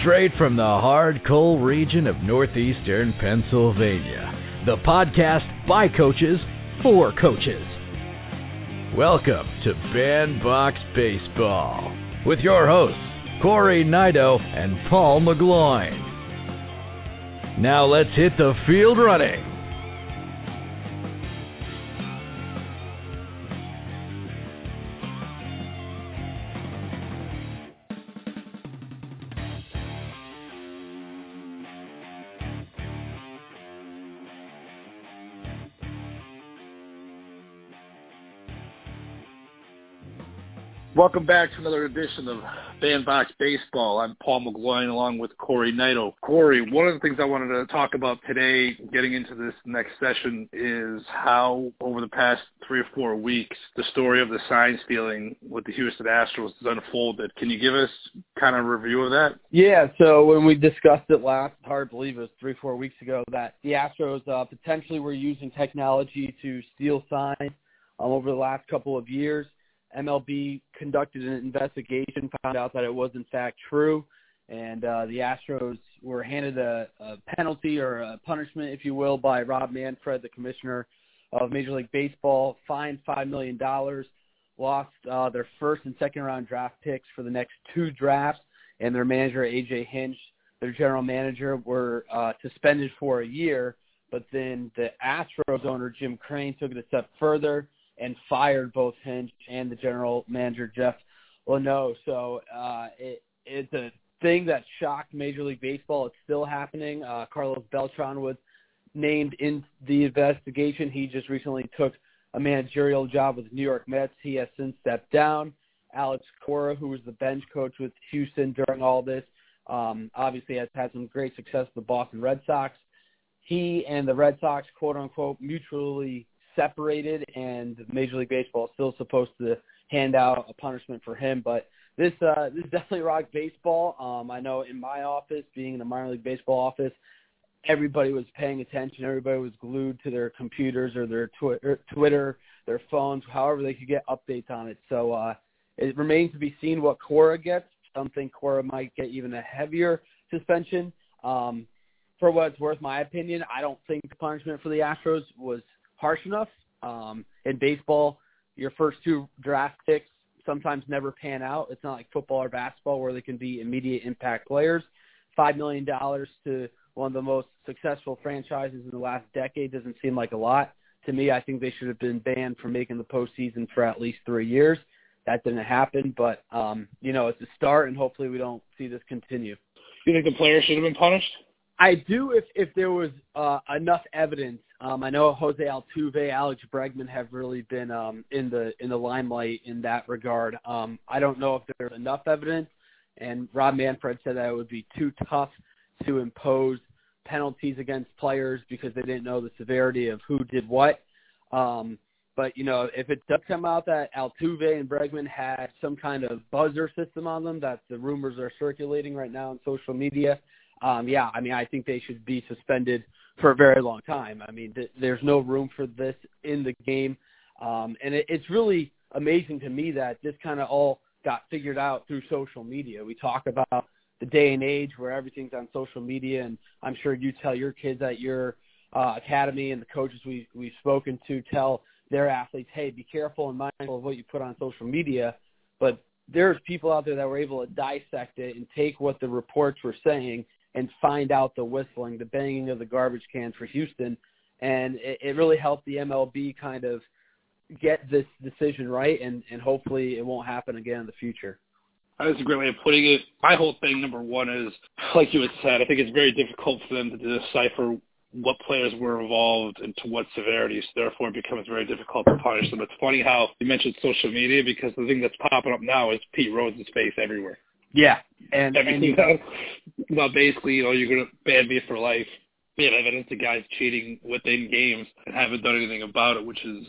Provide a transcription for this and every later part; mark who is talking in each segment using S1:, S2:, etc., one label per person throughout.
S1: Straight from the hard coal region of northeastern Pennsylvania. The podcast by coaches for coaches. Welcome to Bandbox Baseball with your hosts, Corey Nido and Paul McGloin. Now let's hit the field running.
S2: Welcome back to another edition of Bandbox Baseball. I'm Paul McGloin along with Corey Nido. Corey, one of the things I wanted to talk about today, getting into this next session, is how over the past three or four weeks, the story of the sign stealing with the Houston Astros has unfolded. Can you give us kind of a review of that?
S3: Yeah, so when we discussed it last, hard to believe it was three, or four weeks ago, that the Astros uh, potentially were using technology to steal signs um, over the last couple of years. MLB conducted an investigation, found out that it was in fact true, and uh, the Astros were handed a, a penalty or a punishment, if you will, by Rob Manfred, the commissioner of Major League Baseball, fined five million dollars, lost uh, their first and second round draft picks for the next two drafts, and their manager AJ Hinch, their general manager, were uh, suspended for a year. But then the Astros owner Jim Crane took it a step further and fired both Hinch and the general manager Jeff Luhnow. So uh, it, it's a thing that shocked Major League Baseball. It's still happening. Uh, Carlos Beltran was named in the investigation. He just recently took a managerial job with the New York Mets. He has since stepped down. Alex Cora, who was the bench coach with Houston during all this, um, obviously has had some great success with the Boston Red Sox. He and the Red Sox, quote unquote, mutually separated, and Major League Baseball is still supposed to hand out a punishment for him. But this uh, this definitely rocked baseball. Um, I know in my office, being in the minor league baseball office, everybody was paying attention. Everybody was glued to their computers or their twi- Twitter, their phones, however they could get updates on it. So uh, it remains to be seen what Cora gets. Some think Cora might get even a heavier suspension. Um, for what it's worth, my opinion, I don't think the punishment for the Astros was harsh enough. Um, in baseball, your first two draft picks sometimes never pan out. It's not like football or basketball where they can be immediate impact players. Five million dollars to one of the most successful franchises in the last decade doesn't seem like a lot. To me, I think they should have been banned from making the postseason for at least three years. That didn't happen, but um, you know, it's a start, and hopefully we don't see this continue.
S2: You think the players should have been punished?
S3: I do if if there was uh, enough evidence. Um, I know Jose Altuve, Alex Bregman have really been um, in the in the limelight in that regard. Um, I don't know if there's enough evidence, and Rob Manfred said that it would be too tough to impose penalties against players because they didn't know the severity of who did what. Um, but you know, if it does come out that Altuve and Bregman had some kind of buzzer system on them, that the rumors are circulating right now on social media um, yeah, I mean, I think they should be suspended for a very long time. I mean, th- there's no room for this in the game, um, and it, it's really amazing to me that this kind of all got figured out through social media. We talk about the day and age where everything's on social media, and I'm sure you tell your kids at your uh, academy and the coaches we we've spoken to tell their athletes, hey, be careful and mindful of what you put on social media. But there's people out there that were able to dissect it and take what the reports were saying and find out the whistling, the banging of the garbage can for Houston, and it, it really helped the MLB kind of get this decision right, and, and hopefully it won't happen again in the future.
S2: That's a great way of putting it. My whole thing, number one, is like you had said. I think it's very difficult for them to decipher what players were involved and to what severity. So therefore, it becomes very difficult to punish them. It's funny how you mentioned social media because the thing that's popping up now is Pete Rose's face everywhere.
S3: Yeah, and and,
S2: well, basically, you know, you're gonna ban me for life. We have evidence of guys cheating within games and haven't done anything about it, which is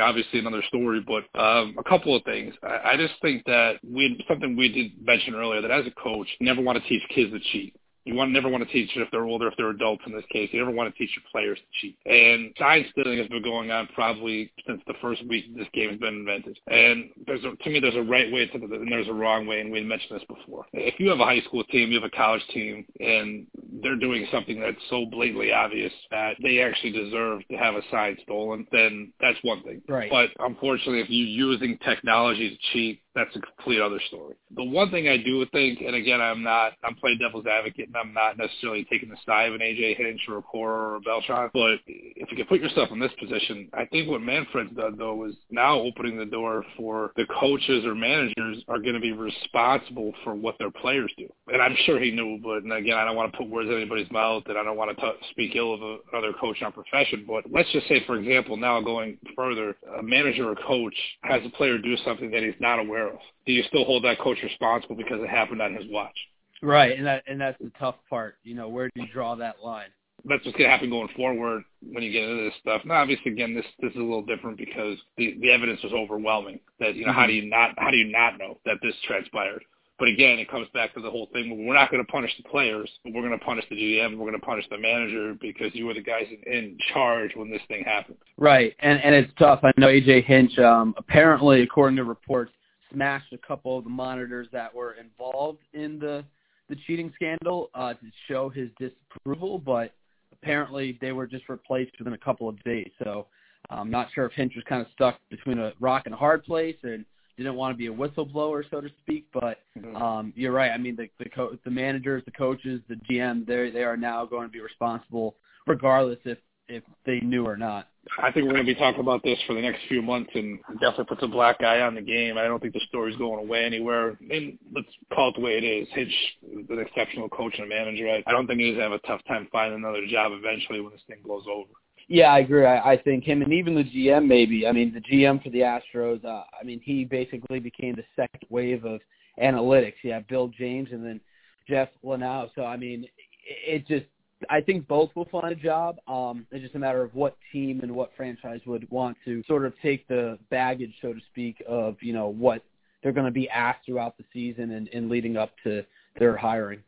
S2: obviously another story. But um, a couple of things. I, I just think that we something we did mention earlier that as a coach, you never want to teach kids to cheat. You want never want to teach it if they're older, if they're adults in this case. You never want to teach your players to cheat. And sign stealing has been going on probably since the first week this game has been invented. And there's a, to me, there's a right way to and there's a wrong way, and we mentioned this before. If you have a high school team, you have a college team, and they're doing something that's so blatantly obvious that they actually deserve to have a sign stolen, then that's one thing.
S3: Right.
S2: But unfortunately, if you're using technology to cheat, that's a complete other story. The one thing I do think, and again, I'm not, I'm playing devil's advocate, I'm not necessarily taking the side of an AJ Hinch or a Cora or a Beltran, but if you can put yourself in this position, I think what Manfred's done though is now opening the door for the coaches or managers are going to be responsible for what their players do. And I'm sure he knew, but again, I don't want to put words in anybody's mouth, and I don't want to t- speak ill of a, another coach in our profession. But let's just say, for example, now going further, a manager or coach has a player do something that he's not aware of. Do you still hold that coach responsible because it happened on his watch?
S3: Right, and that and that's the tough part. You know, where do you draw that line?
S2: That's what's going to happen going forward when you get into this stuff. Now, obviously, again, this this is a little different because the the evidence was overwhelming. That you know, mm-hmm. how do you not how do you not know that this transpired? But again, it comes back to the whole thing. We're not going to punish the players, but we're going to punish the GM. We're going to punish the manager because you were the guys in, in charge when this thing happened.
S3: Right, and and it's tough. I know AJ Hinch. Um, apparently, according to reports, smashed a couple of the monitors that were involved in the the cheating scandal uh, to show his disapproval, but apparently they were just replaced within a couple of days. So I'm not sure if Hinch was kind of stuck between a rock and a hard place and didn't want to be a whistleblower, so to speak. But mm-hmm. um, you're right. I mean, the the, co- the managers, the coaches, the GM, they they are now going to be responsible, regardless if if they knew or not.
S2: I think we're going to be talking about this for the next few months and definitely puts a black eye on the game. I don't think the story's going away anywhere. And let's call it the way it is. Hinch is an exceptional coach and manager. I, I don't think he's going to have a tough time finding another job eventually when this thing blows over.
S3: Yeah, I agree. I, I think him and even the GM maybe. I mean, the GM for the Astros. Uh, I mean, he basically became the second wave of analytics. Yeah, Bill James and then Jeff Luhnow. So I mean, it, it just I think both will find a job. Um, it's just a matter of what team and what franchise would want to sort of take the baggage, so to speak, of you know what they're going to be asked throughout the season and, and leading up to their hiring.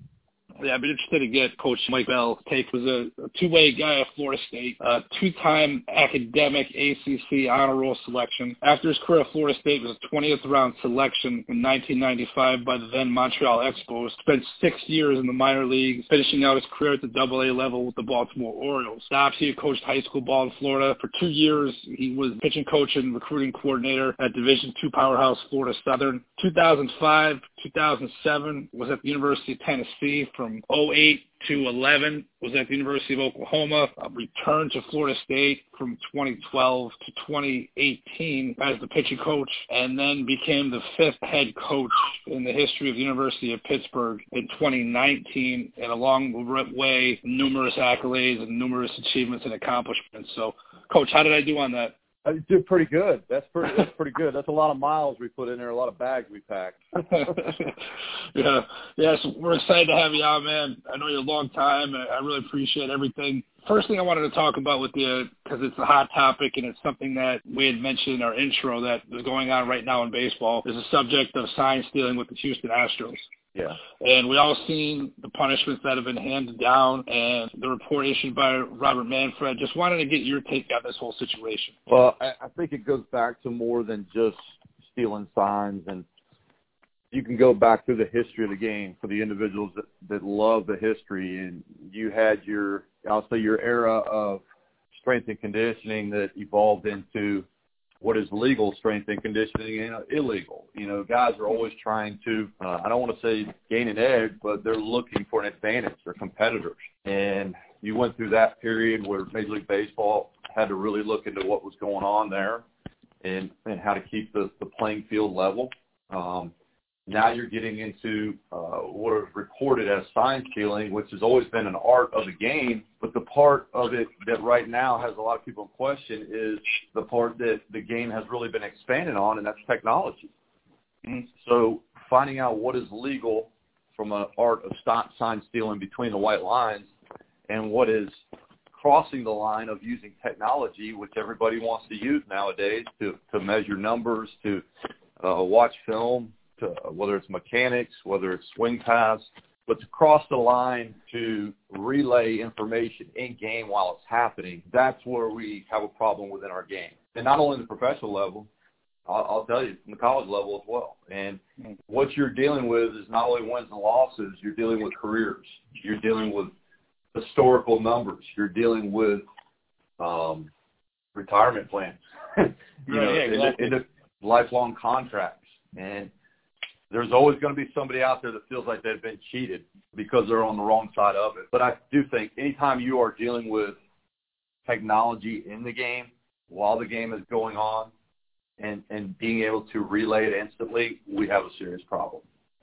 S2: Yeah, I'd be interested to get Coach Mike Bell take. Was a, a two-way guy at Florida State, a two-time academic ACC honor roll selection. After his career at Florida State, was a 20th round selection in 1995 by the then Montreal Expos. Spent six years in the minor leagues, finishing out his career at the Double A level with the Baltimore Orioles. Stops he coached high school ball in Florida for two years. He was pitching coach and recruiting coordinator at Division II powerhouse Florida Southern. 2005, 2007 was at the University of Tennessee from 08 to 11 was at the University of Oklahoma, uh, returned to Florida State from 2012 to 2018 as the pitching coach, and then became the fifth head coach in the history of the University of Pittsburgh in 2019, and along the way, numerous accolades and numerous achievements and accomplishments. So, Coach, how did I do on that?
S4: Uh, I did pretty good. That's pretty. That's pretty good. That's a lot of miles we put in there, a lot of bags we packed.
S2: yeah, yes, we're excited to have you on, man. I know you're a long time. I really appreciate everything. First thing I wanted to talk about with you, because it's a hot topic and it's something that we had mentioned in our intro that is going on right now in baseball, is the subject of sign stealing with the Houston Astros.
S4: Yeah.
S2: And we all seen the punishments that have been handed down and the report issued by Robert Manfred. Just wanted to get your take on this whole situation.
S4: Well, I, I think it goes back to more than just stealing signs and you can go back through the history of the game for the individuals that, that love the history and you had your I'll say your era of strength and conditioning that evolved into what is legal strength and conditioning and illegal. You know, guys are always trying to, uh, I don't want to say gain an edge, but they're looking for an advantage. They're competitors. And you went through that period where Major League Baseball had to really look into what was going on there and, and how to keep the, the playing field level. Um, now you're getting into uh, what is reported as sign stealing, which has always been an art of the game. But the part of it that right now has a lot of people in question is the part that the game has really been expanded on, and that's technology. Mm-hmm. So finding out what is legal from an art of stop sign stealing between the white lines and what is crossing the line of using technology, which everybody wants to use nowadays to, to measure numbers, to uh, watch film, to, whether it's mechanics, whether it's swing paths, But to cross the line to relay information in game while it's happening, that's where we have a problem within our game. And not only in the professional level, I'll, I'll tell you, from the college level as well. And what you're dealing with is not only wins and losses, you're dealing with careers. You're dealing with historical numbers. You're dealing with um, retirement plans. you
S2: know, yeah, exactly.
S4: lifelong contracts. And there's always going to be somebody out there that feels like they've been cheated because they're on the wrong side of it. But I do think anytime you are dealing with technology in the game while the game is going on, and and being able to relay it instantly, we have a serious problem.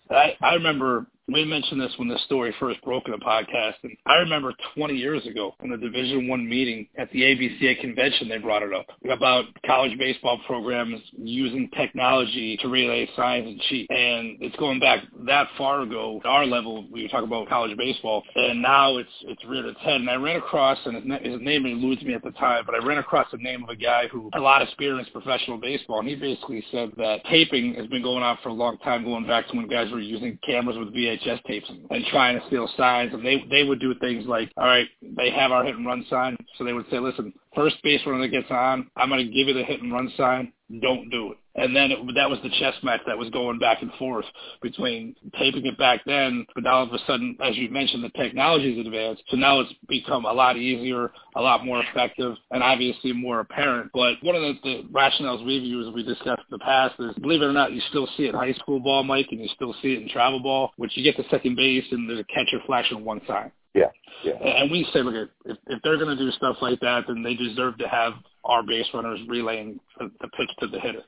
S2: I, I remember we mentioned this when this story first broke in the podcast, and I remember 20 years ago in the Division One meeting at the ABCA convention, they brought it up about college baseball programs using technology to relay signs and cheat. And it's going back that far ago. At our level, we were talking about college baseball, and now it's it's reared its head. And I ran across, and his, his name eludes me at the time, but I ran across the name of a guy who had a lot of experience in professional baseball, and he basically said that taping has been going on for a long time, going back to when guys were using cameras with VHS VHS tapes and trying to steal signs. And they they would do things like, all right, they have our hit and run sign, so they would say, listen, first base runner that gets on, I'm going to give you the hit and run sign. Don't do it. And then it, that was the chess match that was going back and forth between taping it back then, but now all of a sudden, as you mentioned, the technology has advanced, so now it's become a lot easier, a lot more effective, and obviously more apparent. But one of the, the rationales we've used, we discussed in the past, is believe it or not, you still see it in high school ball, Mike, and you still see it in travel ball, which you get to second base and there's a catcher flashing one side.
S4: Yeah, yeah.
S2: And we say, look, if, if they're going to do stuff like that, then they deserve to have our base runners relaying the, the pitch to the hitter.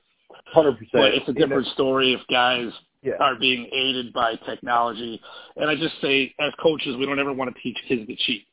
S4: Hundred percent.
S2: But it's a different story if guys yeah. are being aided by technology. And I just say, as coaches, we don't ever want to teach kids to cheat.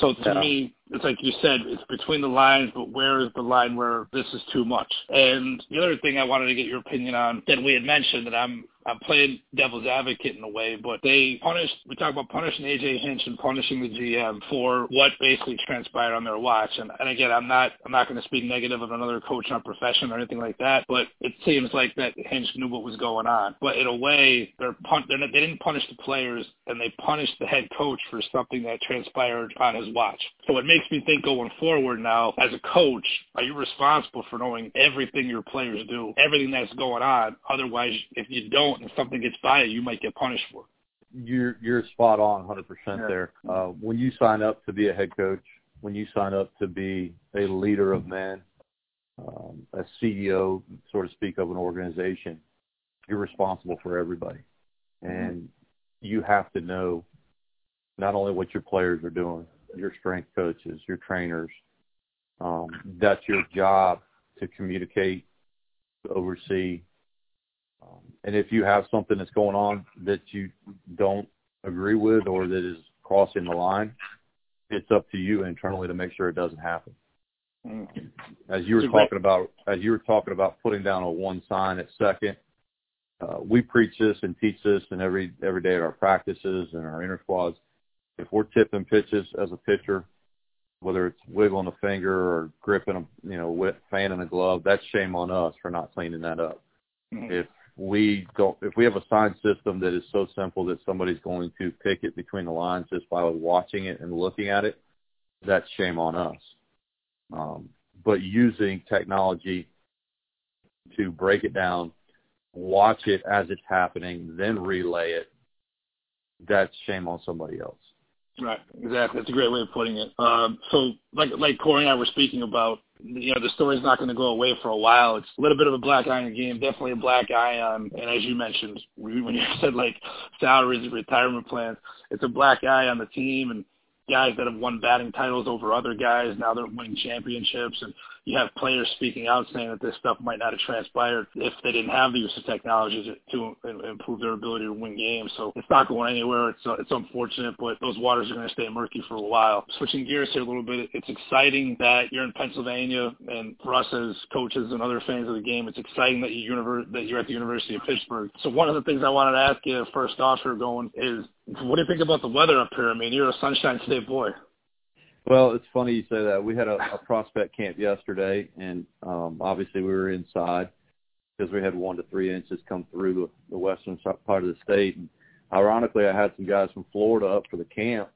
S2: So to me, it's like you said, it's between the lines, but where is the line where this is too much? And the other thing I wanted to get your opinion on that we had mentioned that I'm I'm playing devil's advocate in a way, but they punished. We talk about punishing AJ Hinch and punishing the GM for what basically transpired on their watch. And, and again, I'm not I'm not going to speak negative of another coach our profession or anything like that. But it seems like that Hinch knew what was going on. But in a way, they're, pun- they're not, they didn't punish the players, and they punished the head coach for something that transpired on his watch. So it makes me think going forward now, as a coach, are you responsible for knowing everything your players do, everything that's going on? Otherwise, if you don't and something gets by you, you might get punished for it.
S4: You're you're spot on, 100% yeah. there. Uh, when you sign up to be a head coach, when you sign up to be a leader of men, um, a CEO, so to speak, of an organization, you're responsible for everybody, and you have to know not only what your players are doing, your strength coaches, your trainers. Um, that's your job to communicate, to oversee. Um, and if you have something that's going on that you don't agree with or that is crossing the line, it's up to you internally to make sure it doesn't happen. Mm-hmm. As you were talking about, as you were talking about putting down a one sign at second, uh, we preach this and teach this and every every day at our practices and our inner squads if we're tipping pitches as a pitcher, whether it's wiggling a finger or gripping a you know fanning a glove, that's shame on us for not cleaning that up. Mm-hmm. If we don't, if we have a sign system that is so simple that somebody's going to pick it between the lines just by watching it and looking at it, that's shame on us. Um, but using technology to break it down, watch it as it's happening, then relay it, that's shame on somebody else.
S2: Right, exactly. That's a great way of putting it. Um, so, like like Corey and I were speaking about, you know, the story's not going to go away for a while. It's a little bit of a black eye in the game, definitely a black eye on, and as you mentioned, when you said like salaries and retirement plans, it's a black eye on the team and guys that have won batting titles over other guys. Now they're winning championships, and you have players speaking out saying that this stuff might not have transpired if they didn't have the use of technology to, to improve their ability to win games. So it's not going anywhere. It's uh, it's unfortunate, but those waters are going to stay murky for a while. Switching gears here a little bit, it's exciting that you're in Pennsylvania, and for us as coaches and other fans of the game, it's exciting that you univer- that you're at the University of Pittsburgh. So one of the things I wanted to ask you first off here going is, what do you think about the weather up here? I mean, you're a Sunshine State boy.
S4: Well, it's funny you say that. We had a, a prospect camp yesterday, and um, obviously we were inside because we had one to three inches come through the, the western part of the state. And ironically, I had some guys from Florida up for the camp,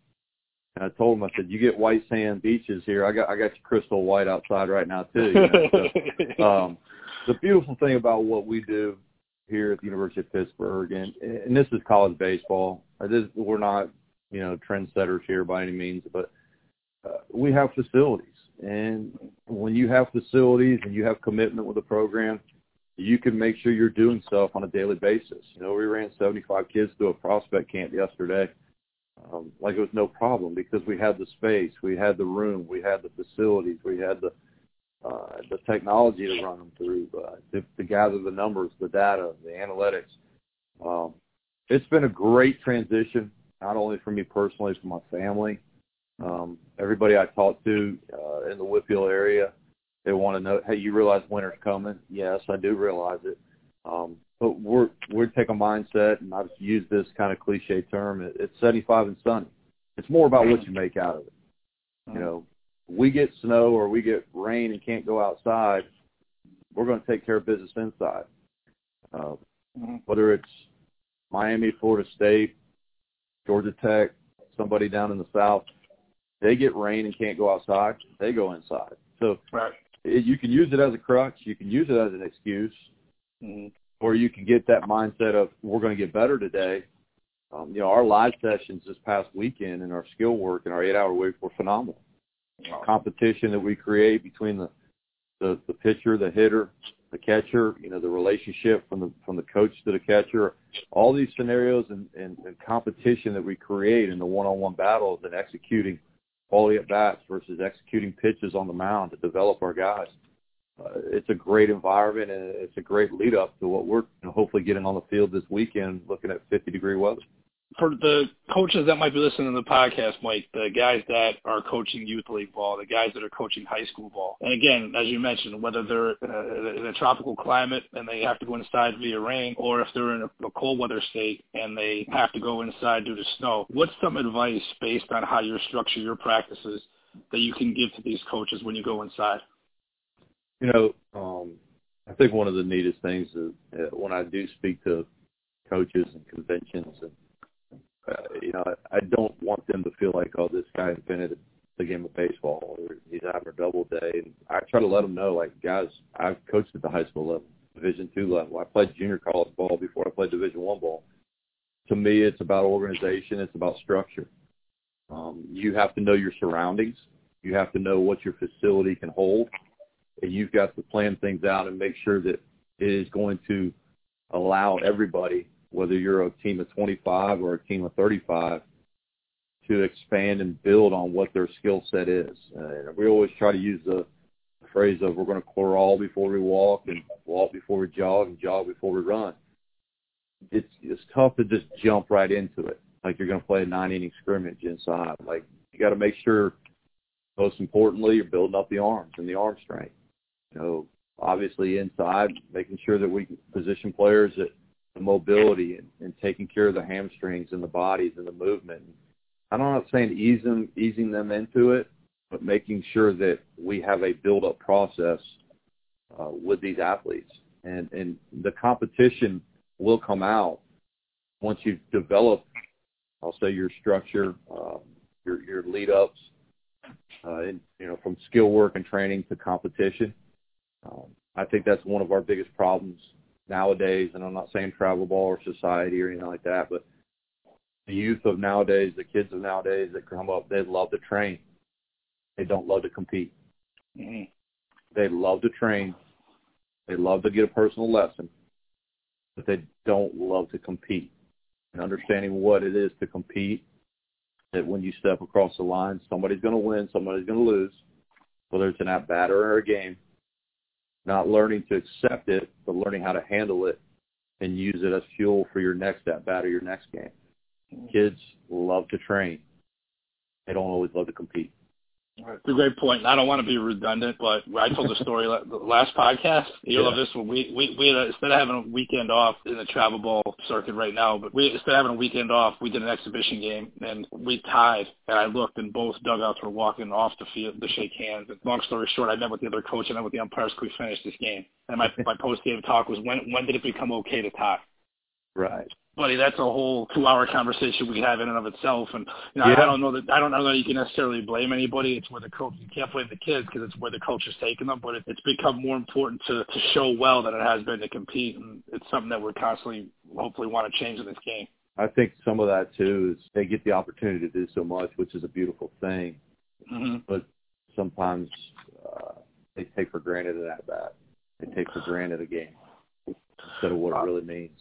S4: and I told them, I said, "You get white sand beaches here. I got I got you crystal white outside right now too." You know? so, um, the beautiful thing about what we do here at the University of Pittsburgh, and and this is college baseball. This, we're not you know trendsetters here by any means, but uh, we have facilities, and when you have facilities and you have commitment with the program, you can make sure you're doing stuff on a daily basis. You know, we ran 75 kids through a prospect camp yesterday, um, like it was no problem because we had the space, we had the room, we had the facilities, we had the uh, the technology to run them through, uh, to, to gather the numbers, the data, the analytics. Um, it's been a great transition, not only for me personally, for my family. Um, everybody I talk to uh, in the Whitfield area, they want to know, hey, you realize winter's coming? Yes, I do realize it. Um, but we're we take a mindset, and I've used this kind of cliche term. It, it's 75 and sunny. It's more about what you make out of it. You know, we get snow or we get rain and can't go outside. We're going to take care of business inside. Uh. Whether it's Miami, Florida State, Georgia Tech, somebody down in the South, they get rain and can't go outside. They go inside. So
S2: right.
S4: it, you can use it as a crutch. You can use it as an excuse. Mm-hmm or you can get that mindset of we're going to get better today. Um, you know, our live sessions this past weekend and our skill work and our eight-hour week were phenomenal. Wow. Competition that we create between the, the the pitcher, the hitter, the catcher, you know, the relationship from the from the coach to the catcher, all these scenarios and, and, and competition that we create in the one-on-one battles and executing quality at bats versus executing pitches on the mound to develop our guys uh, it's a great environment and it's a great lead up to what we're hopefully getting on the field this weekend, looking at 50 degree weather.
S2: For the coaches that might be listening to the podcast, Mike, the guys that are coaching youth league ball, the guys that are coaching high school ball, and again, as you mentioned, whether they're in a tropical climate and they have to go inside via rain, or if they're in a, a cold weather state and they have to go inside due to snow, what's some advice based on how you structure your practices that you can give to these coaches when you go inside?
S4: You know, um, I think one of the neatest things is uh, when I do speak to coaches and conventions, and uh, you know, I, don't want them to feel like, oh, this guy invented the game of baseball, or he's having a double day. And I try to let them know, like, guys, I've coached at the high school level, Division two level. I played junior college ball before I played Division one ball. To me, it's about organization. It's about structure. Um, you have to know your surroundings. You have to know what your facility can hold and you've got to plan things out and make sure that it is going to allow everybody, whether you're a team of 25 or a team of 35, to expand and build on what their skill set is. Uh, we always try to use the phrase of we're going to crawl before we walk and walk before we jog and jog before we run. It's it's tough to just jump right into it like you're going to play a nine inning scrimmage inside. Like you got to make sure, most importantly, you're building up the arms and the arm strength you know, obviously inside, making sure that we position players at the mobility and, and taking care of the hamstrings and the bodies and the movement. I'm not saying them, easing them into it, but making sure that we have a build-up process uh, with these athletes. And, and the competition will come out once you've developed, I'll say, your structure, uh, your, your lead-ups, uh, and, you know, from skill work and training to competition um, I think that's one of our biggest problems nowadays, and I'm not saying travel ball or society or anything like that, but the youth of nowadays, the kids of nowadays that come up, they love to train. They don't love to compete. Mm-hmm. They love to train. They love to get a personal lesson, but they don't love to compete. And understanding what it is to compete, that when you step across the line, somebody's going to win, somebody's going to lose, whether it's an at bat or a game not learning to accept it, but learning how to handle it and use it as fuel for your next at bat or your next game. Mm-hmm. Kids love to train. They don't always love to compete.
S2: It's a great point. I don't want to be redundant, but I told the story last podcast. You yeah. love this one. We we we had a, instead of having a weekend off in the travel ball circuit right now, but we instead of having a weekend off, we did an exhibition game and we tied. And I looked, and both dugouts were walking off the field to shake hands. And long story short, I met with the other coach and I met with the umpires. We finished this game, and my my post game talk was when when did it become okay to tie?
S4: Right.
S2: Buddy, that's a whole two-hour conversation we have in and of itself. And you know,
S4: Yeah.
S2: I don't know that I don't know that you can necessarily blame anybody. It's where the coach you can't blame the kids because it's where the coach is taking them. But it, it's become more important to to show well than it has been to compete, and it's something that we're constantly hopefully want to change in this game.
S4: I think some of that too is they get the opportunity to do so much, which is a beautiful thing.
S2: hmm
S4: But sometimes uh, they take for granted an at bat. They take for granted a game instead of what it really means.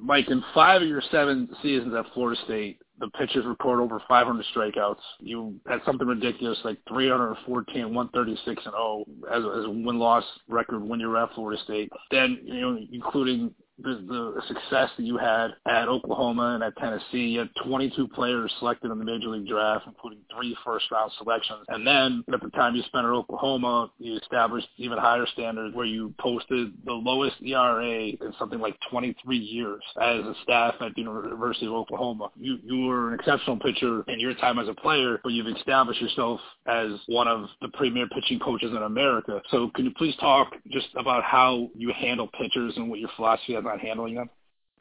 S2: Mike, in five of your seven seasons at Florida State, the pitchers record over 500 strikeouts. You had something ridiculous like 314, 136 and 0 as a, as a win-loss record when you were at Florida State. Then, you know, including the, the success that you had at Oklahoma and at Tennessee, you had 22 players selected in the major league draft, including three first-round selections. And then at the time you spent at Oklahoma, you established even higher standards where you posted the lowest ERA in something like 23 years as a staff at the University of Oklahoma. You you were an exceptional pitcher in your time as a player, but you've established yourself as one of the premier pitching coaches in America. So can you please talk just about how you handle pitchers and what your philosophy is on handling them?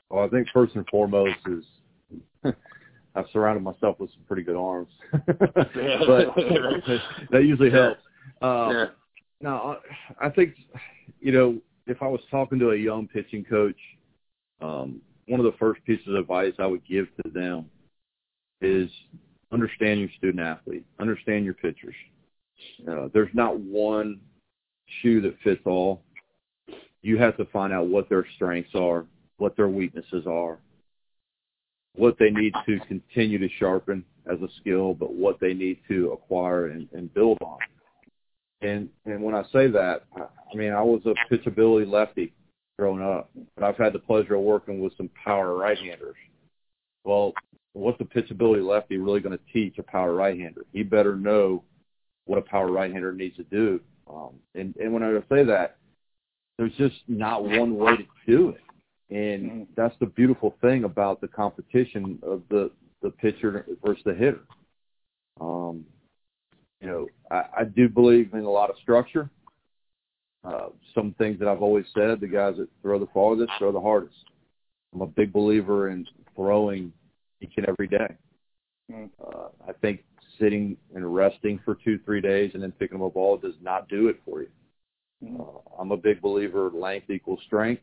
S4: Well, I think first and foremost is I've surrounded myself with some pretty good arms, but that usually helps. Uh,
S2: yeah.
S4: No, I I think you know if I was talking to a young pitching coach, um, one of the first pieces of advice I would give to them is understand your student athlete, understand your pitchers. Uh, there's not one shoe that fits all. You have to find out what their strengths are, what their weaknesses are, what they need to continue to sharpen as a skill, but what they need to acquire and, and build on. And and when I say that, I, mean I was a pitchability lefty growing up, but I've had the pleasure of working with some power right-handers. Well, what's a pitchability lefty really going to teach a power right-hander? He better know what a power right-hander needs to do. Um, and and when I say that, there's just not one way to do it. And that's the beautiful thing about the competition of the the pitcher versus the hitter. Um, you know, I, I do believe in a lot of structure. Uh, some things that I've always said: the guys that throw the farthest throw the hardest. I'm a big believer in throwing each and every day.
S2: Mm.
S4: Uh, I think sitting and resting for two, three days and then picking up a ball does not do it for you.
S2: Mm.
S4: Uh, I'm a big believer length equals strength.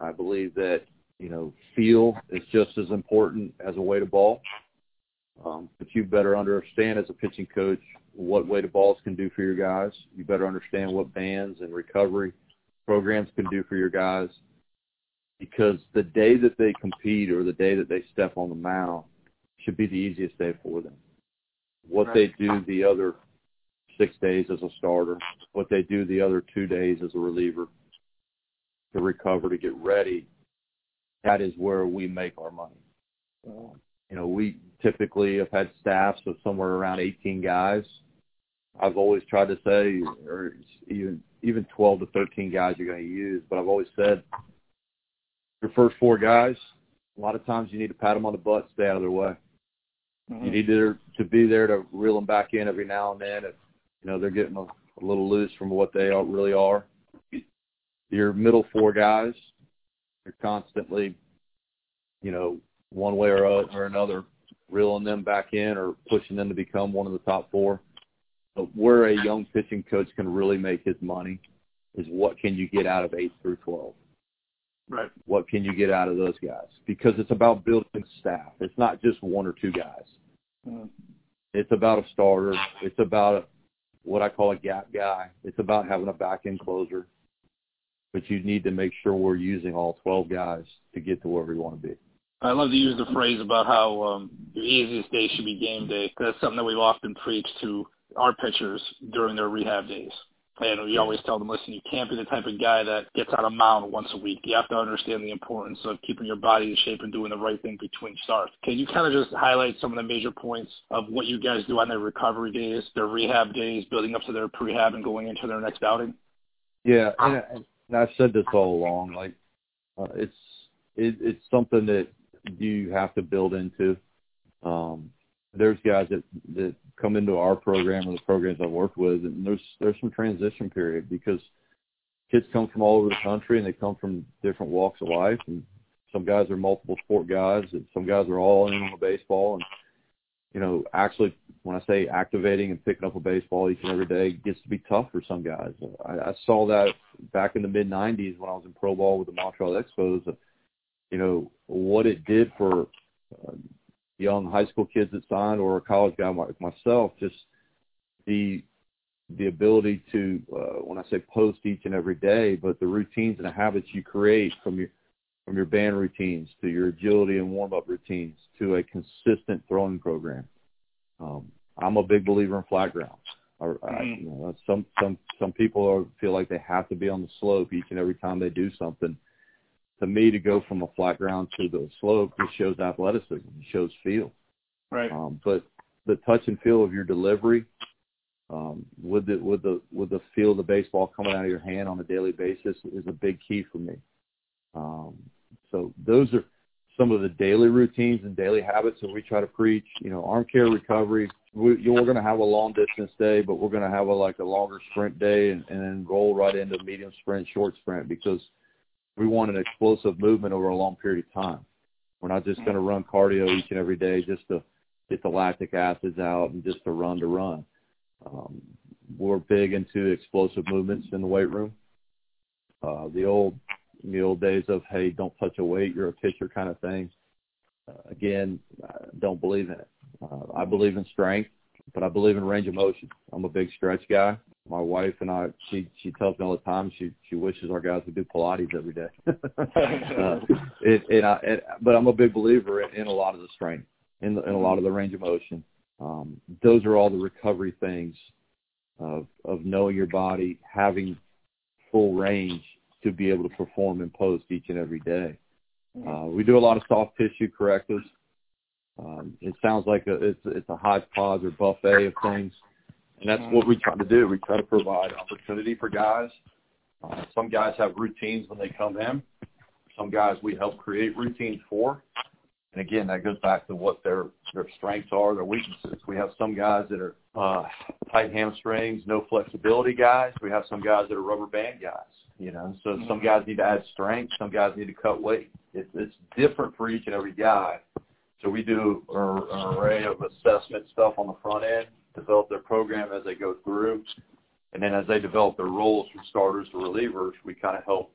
S4: I believe that, you know, feel is just as important as a weighted ball. Um, but you better understand as a pitching coach what weighted balls can do for your guys. You better understand what bands and recovery programs can do for your guys. Because the day that they compete or the day that they step on the mound should be the easiest day for them. What they do the other six days as a starter, what they do the other two days as a reliever to recover, to get ready, that is where we make our money. Uh, you know, we typically have had staffs of somewhere around 18 guys. I've always tried to say, or even even 12 to 13 guys you're going to use, but I've always said your first four guys, a lot of times you need to pat them on the butt, stay out of their way.
S2: Mhm.
S4: You need to to be there to reel them back in every now and then if you know they're getting a, a little loose from what they are, really are. Your middle four guys, you're constantly, you know, one way or, or another, reeling them back in or pushing them to become one of the top four. But where a young pitching coach can really make his money is what can you get out of eight through twelve
S2: Right.
S4: what can you get out of those guys? Because it's about building staff. It's not just one or two guys.
S2: Mhm.
S4: It's about a starter. It's about what I call a gap guy. It's about having a back end closer. But you need to make sure we're using all 12 guys to get to where we want to be.
S2: I love to use the phrase about how um, your easiest day should be game day. That's something that we've often preached to our pitchers during their rehab days. And we always tell them, listen, you can't be the type of guy that gets on a mound once a week. You have to understand the importance of keeping your body in shape and doing the right thing between starts. Can you kind of just highlight some of the major points of what you guys do on their recovery days, their rehab days, building up to their prehab and going into their next outing?
S4: Yeah, and, and I've said this all along. Like, uh, it's it, it's something that you have to build into. Um, there's guys that that come into our program or the programs I've worked with, and there's there's some transition period because kids come from all over the country and they come from different walks of life, and some guys are multiple sport guys, and some guys are all in on baseball. And you know, actually, when I say activating and picking up a baseball each and every day gets to be tough for some guys. I, I saw that back in the mid '90s when I was in pro ball with the Montreal Expos. You know what it did for uh, young high school kids that signed, or a college guy like myself. Just the the ability to, uh, when I say post each and every day, but the routines and the habits you create from your from your band routines to your agility and warm up routines to a consistent throwing program. Um, I'm a big believer in flat ground. I, I, you know, some some some people are, feel like they have to be on the slope each and every time they do something. To me, to go from a flat ground to the slope, it shows athleticism. It shows feel.
S2: Right.
S4: Um, but the touch and feel of your delivery, um, with the with the with the feel of the baseball coming out of your hand on a daily basis is a big key for me. Um, so those are some of the daily routines and daily habits that we try to preach. You know, arm care recovery. We, you're going to have a long distance day, but we're going to have a like a longer sprint day and, and then roll right into medium sprint, short sprint because we want an explosive movement over a long period of time. We're not just going to run cardio each and every day just to get the lactic acids out and just to run to run. Um, we're big into explosive movements in the weight room. Uh, the old the old days of hey, don't touch a weight, you're a pitcher kind of thing. Uh, again, I don't believe in it. Uh, I believe in strength, but I believe in range of motion. I'm a big stretch guy. My wife and I, she she tells me all the time she she wishes our guys would do Pilates every day. uh, it, and I, it, but I'm a big believer in, in a lot of the strength, in, the, in a lot of the range of motion. Um, those are all the recovery things of of knowing your body, having full range to be able to perform in post each and every day. Uh, we do a lot of soft tissue correctives. Um, it sounds like a, it's, it's a hodgepodge or buffet of things, and that's what we try to do. We try to provide opportunity for guys. Uh, some guys have routines when they come in. Some guys we help create routines for. And again, that goes back to what their their strengths are, their weaknesses. We have some guys that are uh, tight hamstrings, no flexibility guys. We have some guys that are rubber band guys. You know, so some mm-hmm. guys need to add strength, some guys need to cut weight. It's it's different for each and every guy. So we do an array of assessment stuff on the front end, develop their program as they go through, and then as they develop their roles from starters to relievers, we kind of help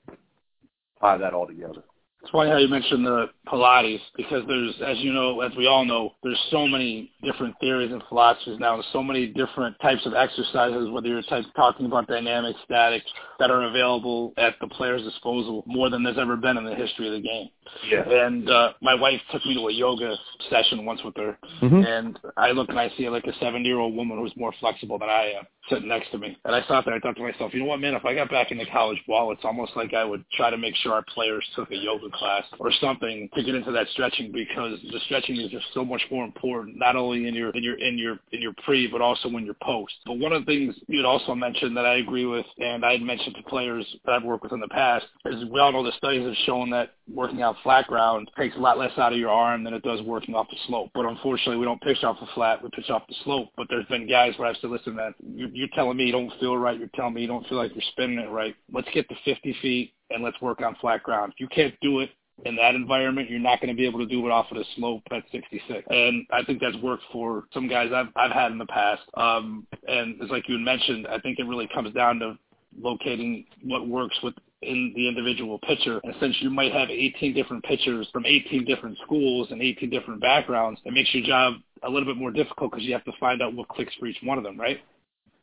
S4: tie that all together.
S2: It's funny how you mentioned the Pilates because there's, as you know, as we all know, there's so many different theories and philosophies now. There's so many different types of exercises, whether you're type, talking about dynamic, static, that are available at the player's disposal more than there's ever been in the history of the game.
S4: Yeah.
S2: And uh, my wife took me to a yoga session once with her, mm-hmm. and I look and I see like a 70-year-old woman who's more flexible than I am sitting next to me. And I sat there, I thought to myself, you know what, man, if I got back into college ball, it's almost like I would try to make sure our players took a yoga class or something to get into that stretching because the stretching is just so much more important, not only in your in your in your in your pre, but also in your post. But one of the things you'd also mentioned that I agree with, and I had mentioned to players that I've worked with in the past, is we all know the studies have shown that working out flat ground takes a lot less out of your arm than it does working off the slope. But unfortunately, we don't pitch off the flat, we pitch off the slope. But there's been guys where I've said, listen, man, you're telling me you don't feel right. You're telling me you don't feel like you're spinning it right. Let's get to 50 feet and let's work on flat ground. If you can't do it in that environment, you're not going to be able to do it off of the slope at 66. And I think that's worked for some guys I've I've had in the past. Um, and it's like you had mentioned, I think it really comes down to locating what works with in the individual pitcher. And since you might have 18 different pitchers from 18 different schools and 18 different backgrounds, it makes your job a little bit more difficult because you have to find out what clicks for each one of them, right?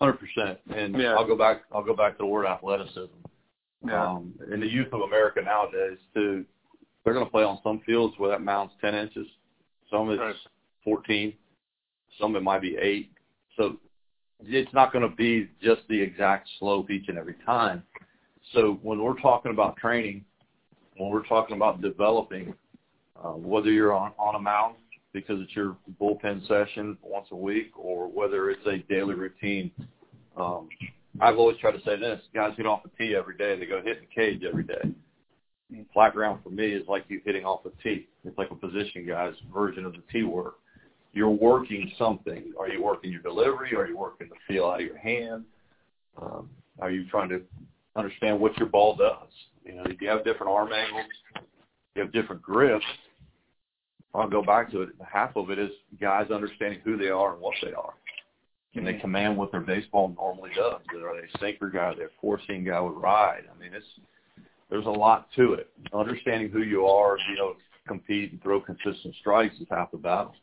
S4: Hundred percent. And yeah. I'll go back. I'll go back to the word athleticism. Yeah. Um, in the youth of America nowadays, too, they're going to play on some fields where that mound's ten inches. Some it's right. fourteen. Some it might be eight. So it's not going to be just the exact slope each and every time. So when we're talking about training, when we're talking about developing, uh, whether you're on, on a mound because it's your bullpen session once a week or whether it's a daily routine. Um, I've always tried to say this, guys get off the tee every day. They go hit the cage every day. Flat ground for me is like you hitting off a tee. It's like a position guy's version of the tee work. You're working something. Are you working your delivery? Are you working the feel out of your hand? Um, are you trying to understand what your ball does? You know, do you have different arm angles? you have different grips. I'll go back to it. Half of it is guys understanding who they are and what they are. Can they command what their baseball normally does? Are they a sinker guy? Are they a four-seam guy with ride? I mean, it's there's a lot to it. Understanding who you are, you know, compete and throw consistent strikes is half the battle.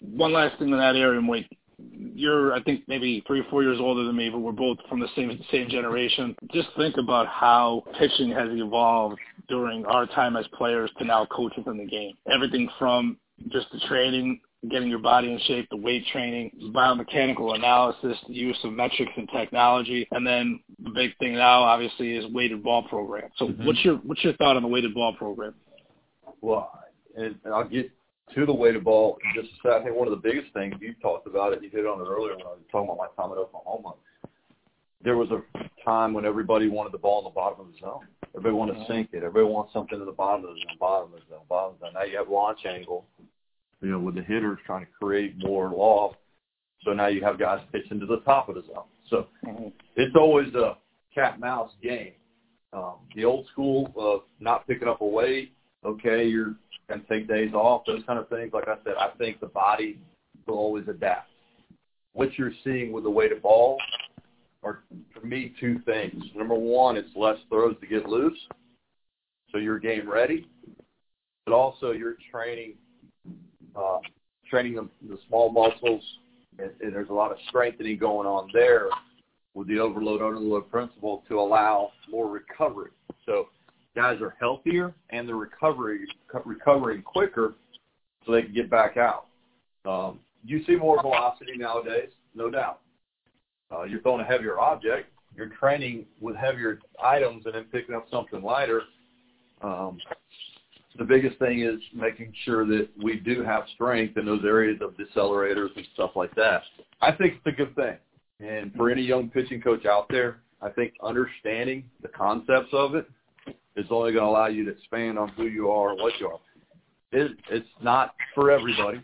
S2: One last thing in that area, Mike. You're, I think, maybe three or four years older than me, but we're both from the same same generation. Just think about how pitching has evolved during our time as players to now coaches in the game. Everything from just the training getting your body in shape, the weight training, biomechanical analysis, the use of metrics and technology, and then the big thing now, obviously, is weighted ball program. So, mm-hmm. what's your what's your thought on the weighted ball program?
S4: Well, and I'll get to the weighted ball in just a second. I think one of the biggest things you talked about it, you hit on it earlier when I was talking about my time at Oklahoma. There was a time when everybody wanted the ball in the bottom of the zone. Everybody wanted to sink it. Everybody wants something in the bottom of the zone, bottom of the zone, bottom of the zone. Now you have launch angle you know, with the hitters trying to create more loft. So now you have guys pitching to the top of the zone. So mm-hmm. it's always a cat mouse game. Um, the old school of not picking up a weight, okay, you're going to take days off, those kind of things. Like I said, I think the body will always adapt. What you're seeing with the weighted ball are, for me, two things. Number one, it's less throws to get loose, so you're game ready. But also you're training uh, training the, the small muscles, and, and there's a lot of strengthening going on there with the overload underload principle to allow more recovery. So guys are healthier and they're recovery recovering quicker, so they can get back out. Um, you see more velocity nowadays, no doubt. Uh, you're throwing a heavier object. You're training with heavier items and then picking up something lighter. Um, the biggest thing is making sure that we do have strength in those areas of decelerators and stuff like that. I think it's a good thing. And for any young pitching coach out there, I think understanding the concepts of it is only going to allow you to expand on who you are and what you are. It, it's not for everybody.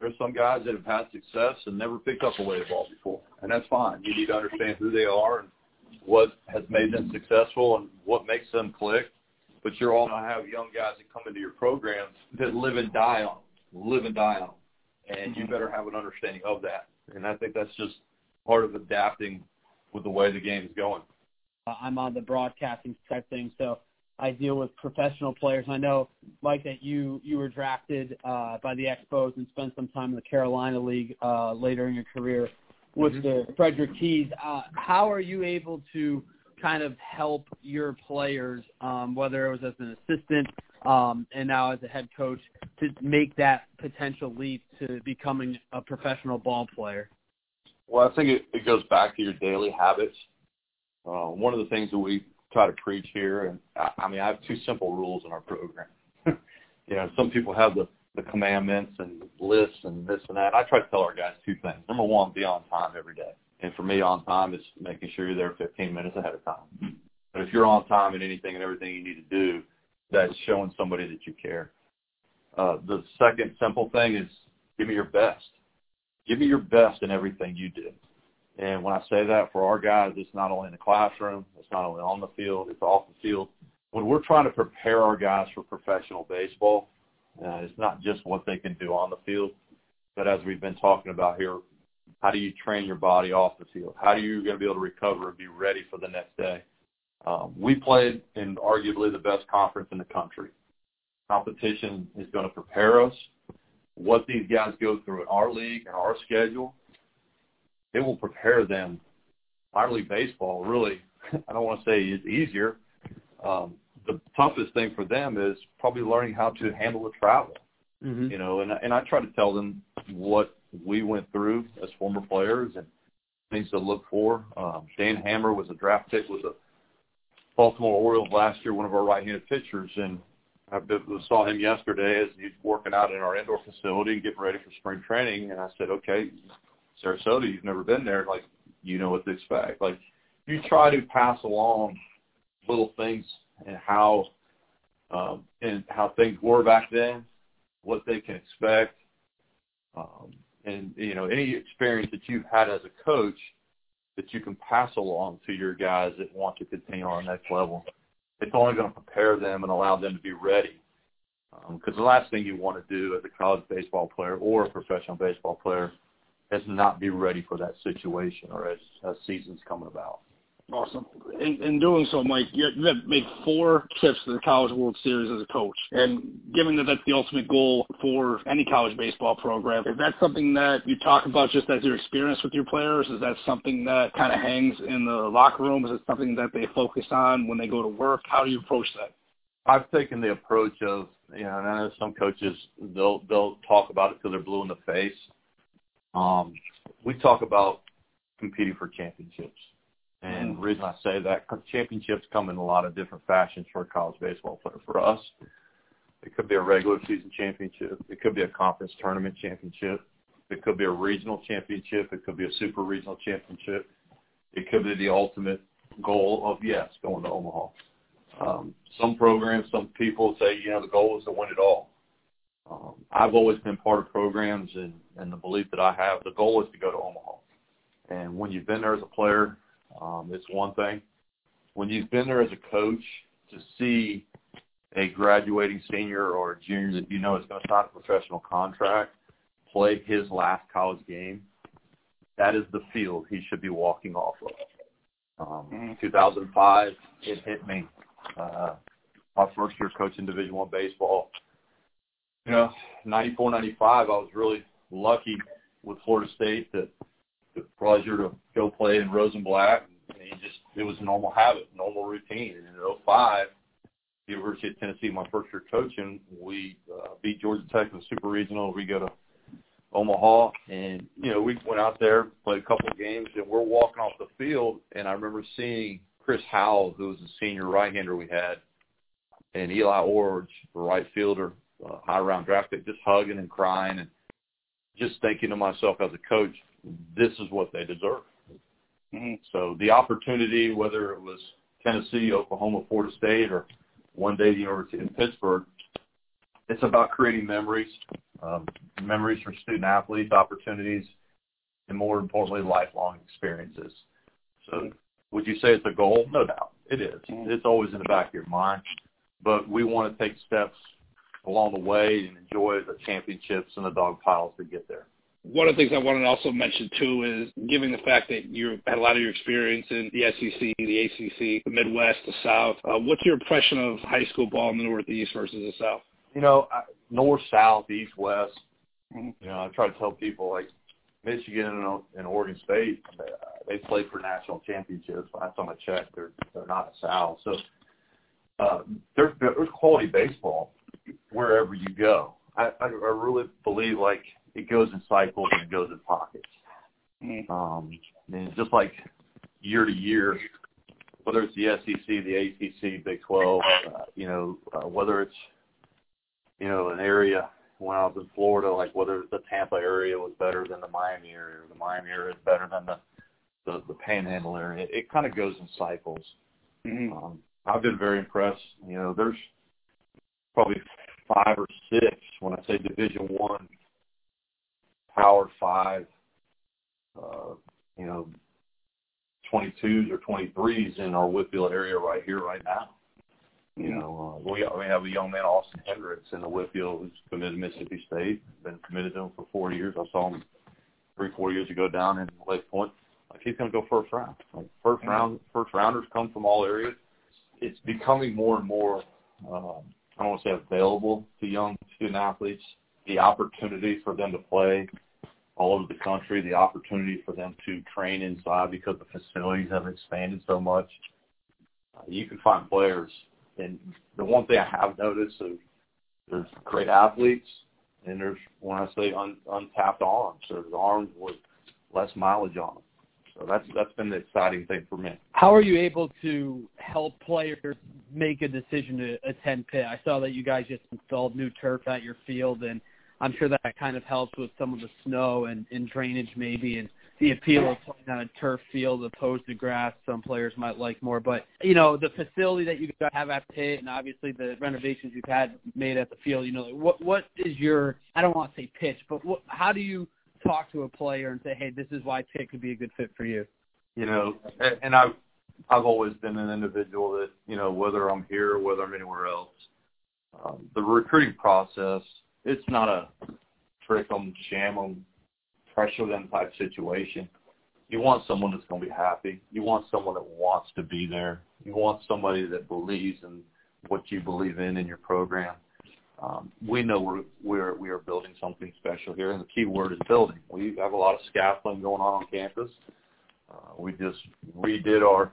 S4: There's some guys that have had success and never picked up a weighted ball before, and that's fine. You need to understand who they are and what has made them successful and what makes them click but you're all going to have young guys that come into your programs that live and die on them, live and die on them. And you mm-hmm. better have an understanding of that. And I think that's just part of adapting with the way the game is going.
S3: I'm on the broadcasting type thing, so I deal with professional players. I know, Mike, that you you were drafted uh, by the Expos and spent some time in the Carolina League uh, later in your career with mm-hmm. the Frederick Keys. Uh, how are you able to kind of help your players, um, whether it was as an assistant um, and now as a head coach, to make that potential leap to becoming a professional ball player?
S4: Well, I think it, it goes back to your daily habits. Uh, one of the things that we try to preach here, and I, I mean, I have two simple rules in our program. you know, some people have the the commandments and lists and this and that. I try to tell our guys two things. Number one, be on time every day. And for me, on time is making sure you're there 15 minutes ahead of time. But if you're on time in anything and everything you need to do, that's showing somebody that you care. Uh, the second simple thing is give me your best. Give me your best in everything you do. And when I say that for our guys, it's not only in the classroom, it's not only on the field, it's off the field. When we're trying to prepare our guys for professional baseball, uh, it's not just what they can do on the field, but as we've been talking about here how do you train your body off the field? How are you going to be able to recover and be ready for the next day? Um, we played in arguably the best conference in the country. Competition is going to prepare us. What these guys go through in our league and our schedule, it will prepare them. Minor league baseball, really, I don't want to say is easier. Um, the toughest thing for them is probably learning how to handle the travel. Mm-hmm. You know, and and I try to tell them what we went through as former players and things to look for. Um, Dan Hammer was a draft pick with the Baltimore Orioles last year, one of our right-handed pitchers, and I saw him yesterday as he's working out in our indoor facility and getting ready for spring training. And I said, okay, Sarasota, you've never been there. Like, you know what to expect. Like, you try to pass along little things and how um, and how things were back then, what they can expect. Um, and you know any experience that you've had as a coach that you can pass along to your guys that want to continue on the next level. It's only going to prepare them and allow them to be ready Because um, the last thing you want to do as a college baseball player or a professional baseball player is not be ready for that situation or as, as season's coming about.
S2: Awesome. In, in doing so, Mike, you have made four trips to the College World Series as a coach. And given that that's the ultimate goal for any college baseball program, is that something that you talk about just as your experience with your players? Is that something that kind of hangs in the locker room? Is it something that they focus on when they go to work? How do you approach that?
S4: I've taken the approach of, you know, and I know some coaches, they'll, they'll talk about it till they're blue in the face. Um, we talk about competing for championships and mm-hmm. the reason I say that, championships come in a lot of different fashions for a college baseball player. For us, it could be a regular season championship. It could be a conference tournament championship. It could be a regional championship. It could be a super regional championship. It could be the ultimate goal of, yes, going to Omaha. Um, some programs, some people say, you know, the goal is to win it all. Um, I've always been part of programs and, and the belief that I have, the goal is to go to Omaha. And when you've been there as a player, um, it's one thing. When you've been there as a coach, to see a graduating senior or a junior that you know is going to sign a professional contract play his last college game, that is the field he should be walking off of. Um, mm-hmm. 2005, it hit me. Uh, my first year coaching Division One baseball. You know, 94, 95, I was really lucky with Florida State that the pleasure to go play in Rosenblatt. And he just it was a normal habit, normal routine. And in 05, University of Tennessee, my first year coaching, we uh, beat Georgia Tech in the Super Regional. We go to Omaha, and you know we went out there, played a couple of games, and we're walking off the field, and I remember seeing Chris Howell, who was the senior right-hander we had, and Eli Iorg, the right fielder, uh, high round draft pick, just hugging and crying, and just thinking to myself as a coach, this is what they deserve. Mm-hmm. So the opportunity, whether it was Tennessee, Oklahoma, Florida State, or one day the University of Pittsburgh, it's about creating memories, um, memories for student athletes, opportunities, and more importantly, lifelong experiences. So would you say it's a goal? No doubt. It is. Mm-hmm. It's always in the back of your mind. But we want to take steps along the way and enjoy the championships and the dog piles to get there
S2: one of the things I wanted to also mention too is given the fact that you had a lot of your experience in the SEC, the ACC, the Midwest, the South. Uh, what's your impression of high school ball in the Northeast versus the South?
S4: You know, North, South, East, West. Mm-hmm. You know, I try to tell people like Michigan and, and Oregon State, they play for national championships. But that's on a check. They're they're not a South. So uh, there's there's quality baseball wherever you go. I, I, I really believe like it goes in cycles and it goes in pockets. Mm-hmm. Um, and just like year to year, whether it's the SEC, the ACC, Big 12, uh, you know, uh, whether it's, you know, an area when I was in Florida, like whether the Tampa area was better than the Miami area or the Miami area is better than the, the, the Panhandle area. It, it kind of goes in cycles. Mm-hmm. Um, I've been very impressed. You know, there's probably five or six when I say Division One Power Five, uh, you know, 22s or 23s in our Whitfield area right here, right now. You know, uh, we we have a young man, Austin Hendricks, in the Whitfield who's committed to Mississippi State. Been committed to him for four years. I saw him three, four years ago down in Lake Point. Like he's going to go first round. Like first round, first rounders come from all areas. It's becoming more and more. Um, I don't want to say available to young student athletes. The opportunity for them to play all over the country, the opportunity for them to train inside because the facilities have expanded so much. Uh, you can find players, and the one thing I have noticed is there's great athletes, and there's when I say un, untapped arms, there's arms with less mileage on them. So that's that's been the exciting thing for me.
S3: How are you able to help players make a decision to attend Pitt? I saw that you guys just installed new turf at your field, and I'm sure that kind of helps with some of the snow and, and drainage maybe and the appeal of playing on a turf field opposed to grass some players might like more. But, you know, the facility that you guys have at Pitt and obviously the renovations you've had made at the field, you know, what what is your I don't want to say pitch, but what how do you talk to a player and say, Hey, this is why Pitt could be a good fit for you?
S4: You know, and I've I've always been an individual that, you know, whether I'm here or whether I'm anywhere else, Um, the recruiting process, it's not a trick them, sham them, pressure them type situation. You want someone that's going to be happy. You want someone that wants to be there. You want somebody that believes in what you believe in in your program. Um, we know we're, we're we are building something special here, and the key word is building. We have a lot of scaffolding going on on campus. Uh, we just redid our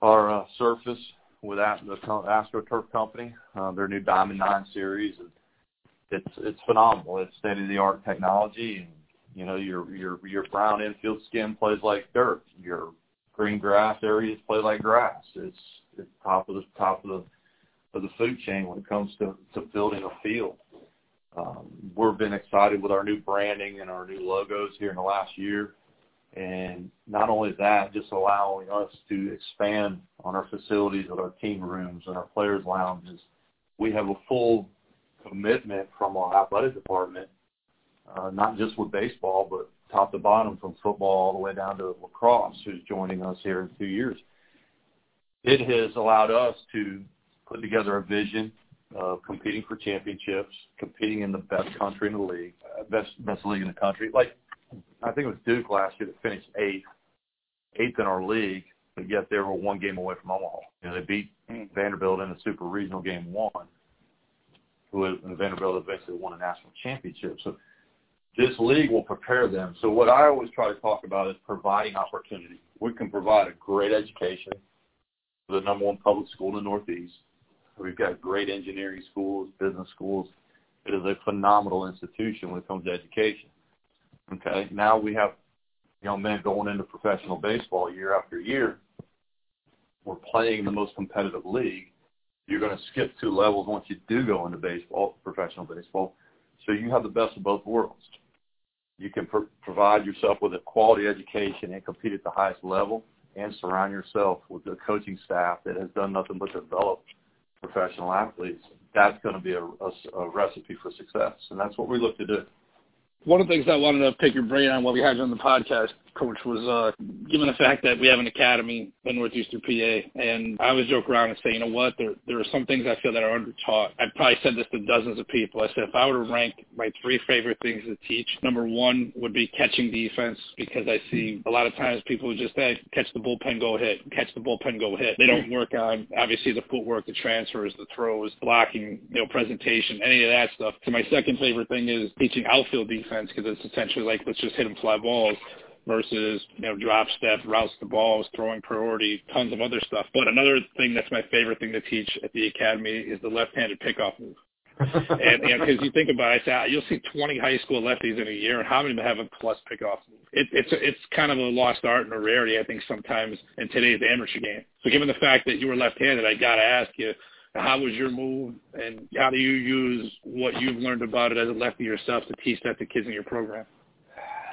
S4: our uh, surface with the AstroTurf company, uh, their new Diamond Nine series, and it's it's phenomenal. It's state of the art technology, and you know your your your brown infield skin plays like dirt. Your green grass areas play like grass. It's it's top of the top of the of the food chain when it comes to, to building a field. Um, we've been excited with our new branding and our new logos here in the last year. And not only that, just allowing us to expand on our facilities with our team rooms and our players' lounges. We have a full commitment from our athletic department, uh, not just with baseball, but top to bottom from football all the way down to lacrosse, who's joining us here in two years. It has allowed us to put together a vision of competing for championships, competing in the best country in the league, uh, best best league in the country. Like I think it was Duke last year that finished eighth, eighth in our league, but yet they were one game away from Omaha. You know, they beat Vanderbilt in the Super Regional Game One, who and Vanderbilt eventually won a national championship. So this league will prepare them. So what I always try to talk about is providing opportunity. We can provide a great education for the number one public school in the Northeast We've got great engineering schools, business schools. It is a phenomenal institution when it comes to education. Okay, now we have young men going into professional baseball year after year. We're playing the most competitive league. You're going to skip two levels once you do go into baseball, professional baseball. So you have the best of both worlds. You can pr- provide yourself with a quality education and compete at the highest level and surround yourself with a coaching staff that has done nothing but develop professional athletes, that's going to be a, a, a recipe for success, and that's what we look to do.
S2: One of the things I wanted to pick your brain on while we had you on the podcast, Coach, was uh, given the fact that we have an academy in Northeastern PA, and I always joke around and say, you know what, there there are some things I feel that are under taught. I've probably said this to dozens of people. I said if I were to rank my three favorite things to teach, number one would be catching defense because I see a lot of times people just say, catch the bullpen, go hit, catch the bullpen, go hit. They don't work on obviously the footwork, the transfers, the throws, blocking, you know, presentation, any of that stuff. So my second favorite thing is teaching outfield defense defense because it's essentially like let's just hit them fly balls versus you know drop step, routes the balls, throwing priority, tons of other stuff. But another thing that's my favorite thing to teach at the academy is the left-handed pickoff move. and because you, know, you think about it, say, you'll see 20 high school lefties in a year, and how many have a plus pickoff move? It, it's it's kind of a lost art and a rarity, I think, sometimes in today's amateur game. So, given the fact that you were left-handed, I got to ask you, how was your move, and how do you use what you've learned about it as a lefty yourself to teach that to kids in your program?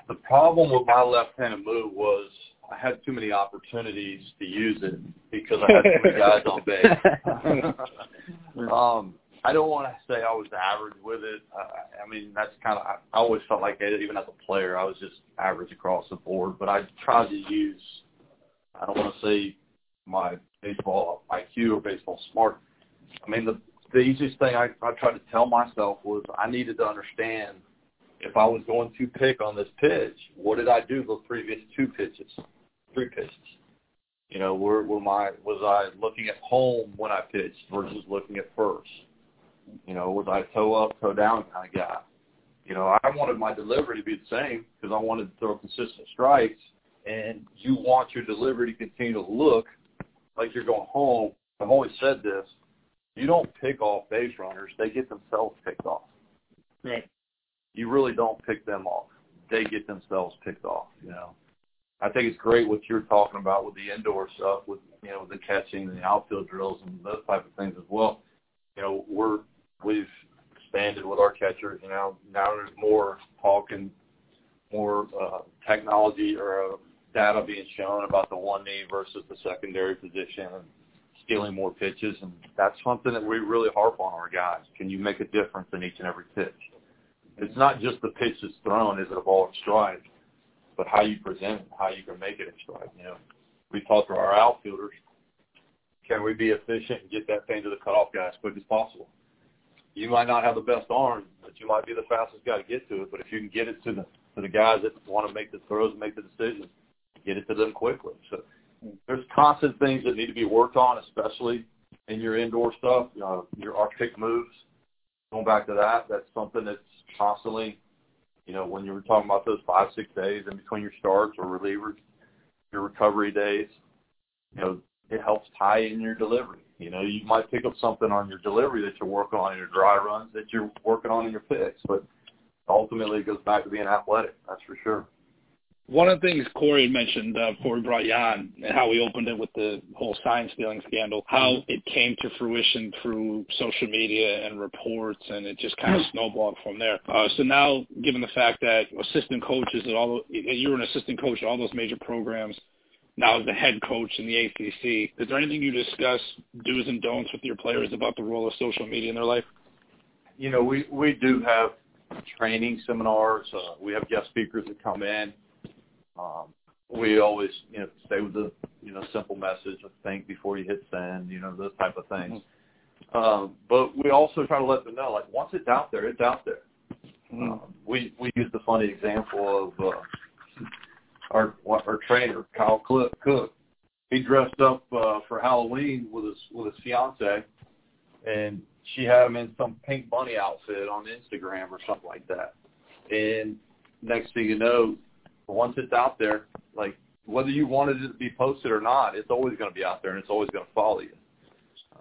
S4: The problem with my left-handed move was I had too many opportunities to use it because I had too many guys on base. um, I don't want to say I was average with it. Uh, I mean, that's kind of I, I always felt like it, even as a player, I was just average across the board. But I tried to use. I don't want to say my baseball IQ or baseball smart I mean, the the easiest thing I, I tried to tell myself was I needed to understand if I was going to pick on this pitch, what did I do the previous two pitches, three pitches? You know, were, were my was I looking at home when I pitched versus looking at first? You know, was I toe up, toe down kind of guy? You know, I wanted my delivery to be the same because I wanted to throw consistent strikes. And you want your delivery to continue to look like you're going home. I've always said this you don't pick off base runners; they get themselves picked off.
S2: Right.
S4: You really don't pick them off; they get themselves picked off. You know. I think it's great what you're talking about with the indoor stuff, with you know the catching and the outfield drills and those type of things as well. You know, we're we've expanded with our catchers. You know, now there's more talk and more uh, technology or uh, data being shown about the one knee versus the secondary position and stealing more pitches, and that's something that we really harp on our guys. Can you make a difference in each and every pitch? It's not just the pitch that's thrown, is it a ball or strike, but how you present it, how you can make it a strike. You know, we talk to our outfielders, can we be efficient and get that thing to the cutoff guy as quick as possible? you might not have the best arm, but you might be the fastest guy to get to it. But if you can get it to the to the guys that want to make the throws and make the decisions, get it to them quickly. So there's constant things that need to be worked on, especially in your indoor stuff. Uh, your our pick moves. Going back to that, that's something that's constantly, you know, when you were talking about those five six days in between your starts or relievers, your recovery days, you know, it helps tie in your delivery. You know, you might pick up something on your delivery that you're working on in your dry runs that you're working on in your picks, but ultimately it goes back to being athletic. That's for sure.
S2: One of the things Corey had mentioned uh, before we brought you on, and how we opened it with the whole sign stealing scandal, how it came to fruition through social media and reports, and it just kind of snowballed from there. Uh, so now, given the fact that assistant coaches at all, you were an assistant coach at all those major programs, now as the head coach in the ACC, is there anything you discuss do's and don'ts with your players about the role of social media in their life?
S4: You know, we we do have training seminars. Uh, we have guest speakers that come in. Um, we always, you know, stay with the, you know, simple message of think before you hit send, you know, those type of things. Mm-hmm. Um, but we also try to let them know, like, once it's out there, it's out there. Mm-hmm. Um, we we use the funny example of uh, our our trainer Kyle Cook. Cook. He dressed up uh, for Halloween with his with his fiance, and she had him in some pink bunny outfit on Instagram or something like that. And next thing you know, once it's out there, like whether you wanted it to be posted or not, it's always going to be out there and it's always going to follow you.